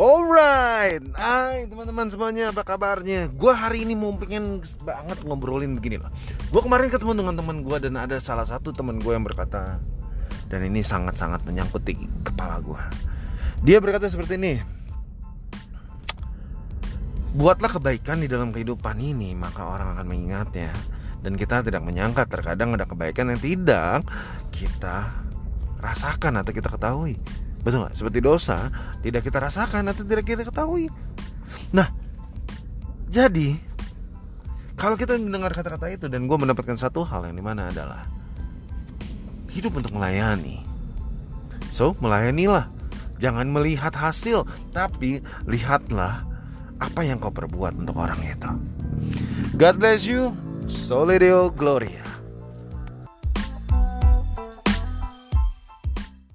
Alright, hai teman-teman semuanya, apa kabarnya? Gue hari ini mau pengen banget ngobrolin begini loh. Gue kemarin ketemu dengan teman gue dan ada salah satu teman gue yang berkata, dan ini sangat-sangat menyangkut di kepala gue. Dia berkata seperti ini, buatlah kebaikan di dalam kehidupan ini, maka orang akan mengingatnya. Dan kita tidak menyangka terkadang ada kebaikan yang tidak kita rasakan atau kita ketahui. Betul nggak? Seperti dosa tidak kita rasakan atau tidak kita ketahui. Nah, jadi kalau kita mendengar kata-kata itu dan gue mendapatkan satu hal yang di mana adalah hidup untuk melayani. So, melayanilah. Jangan melihat hasil, tapi lihatlah apa yang kau perbuat untuk orang itu. God bless you. Solideo Gloria.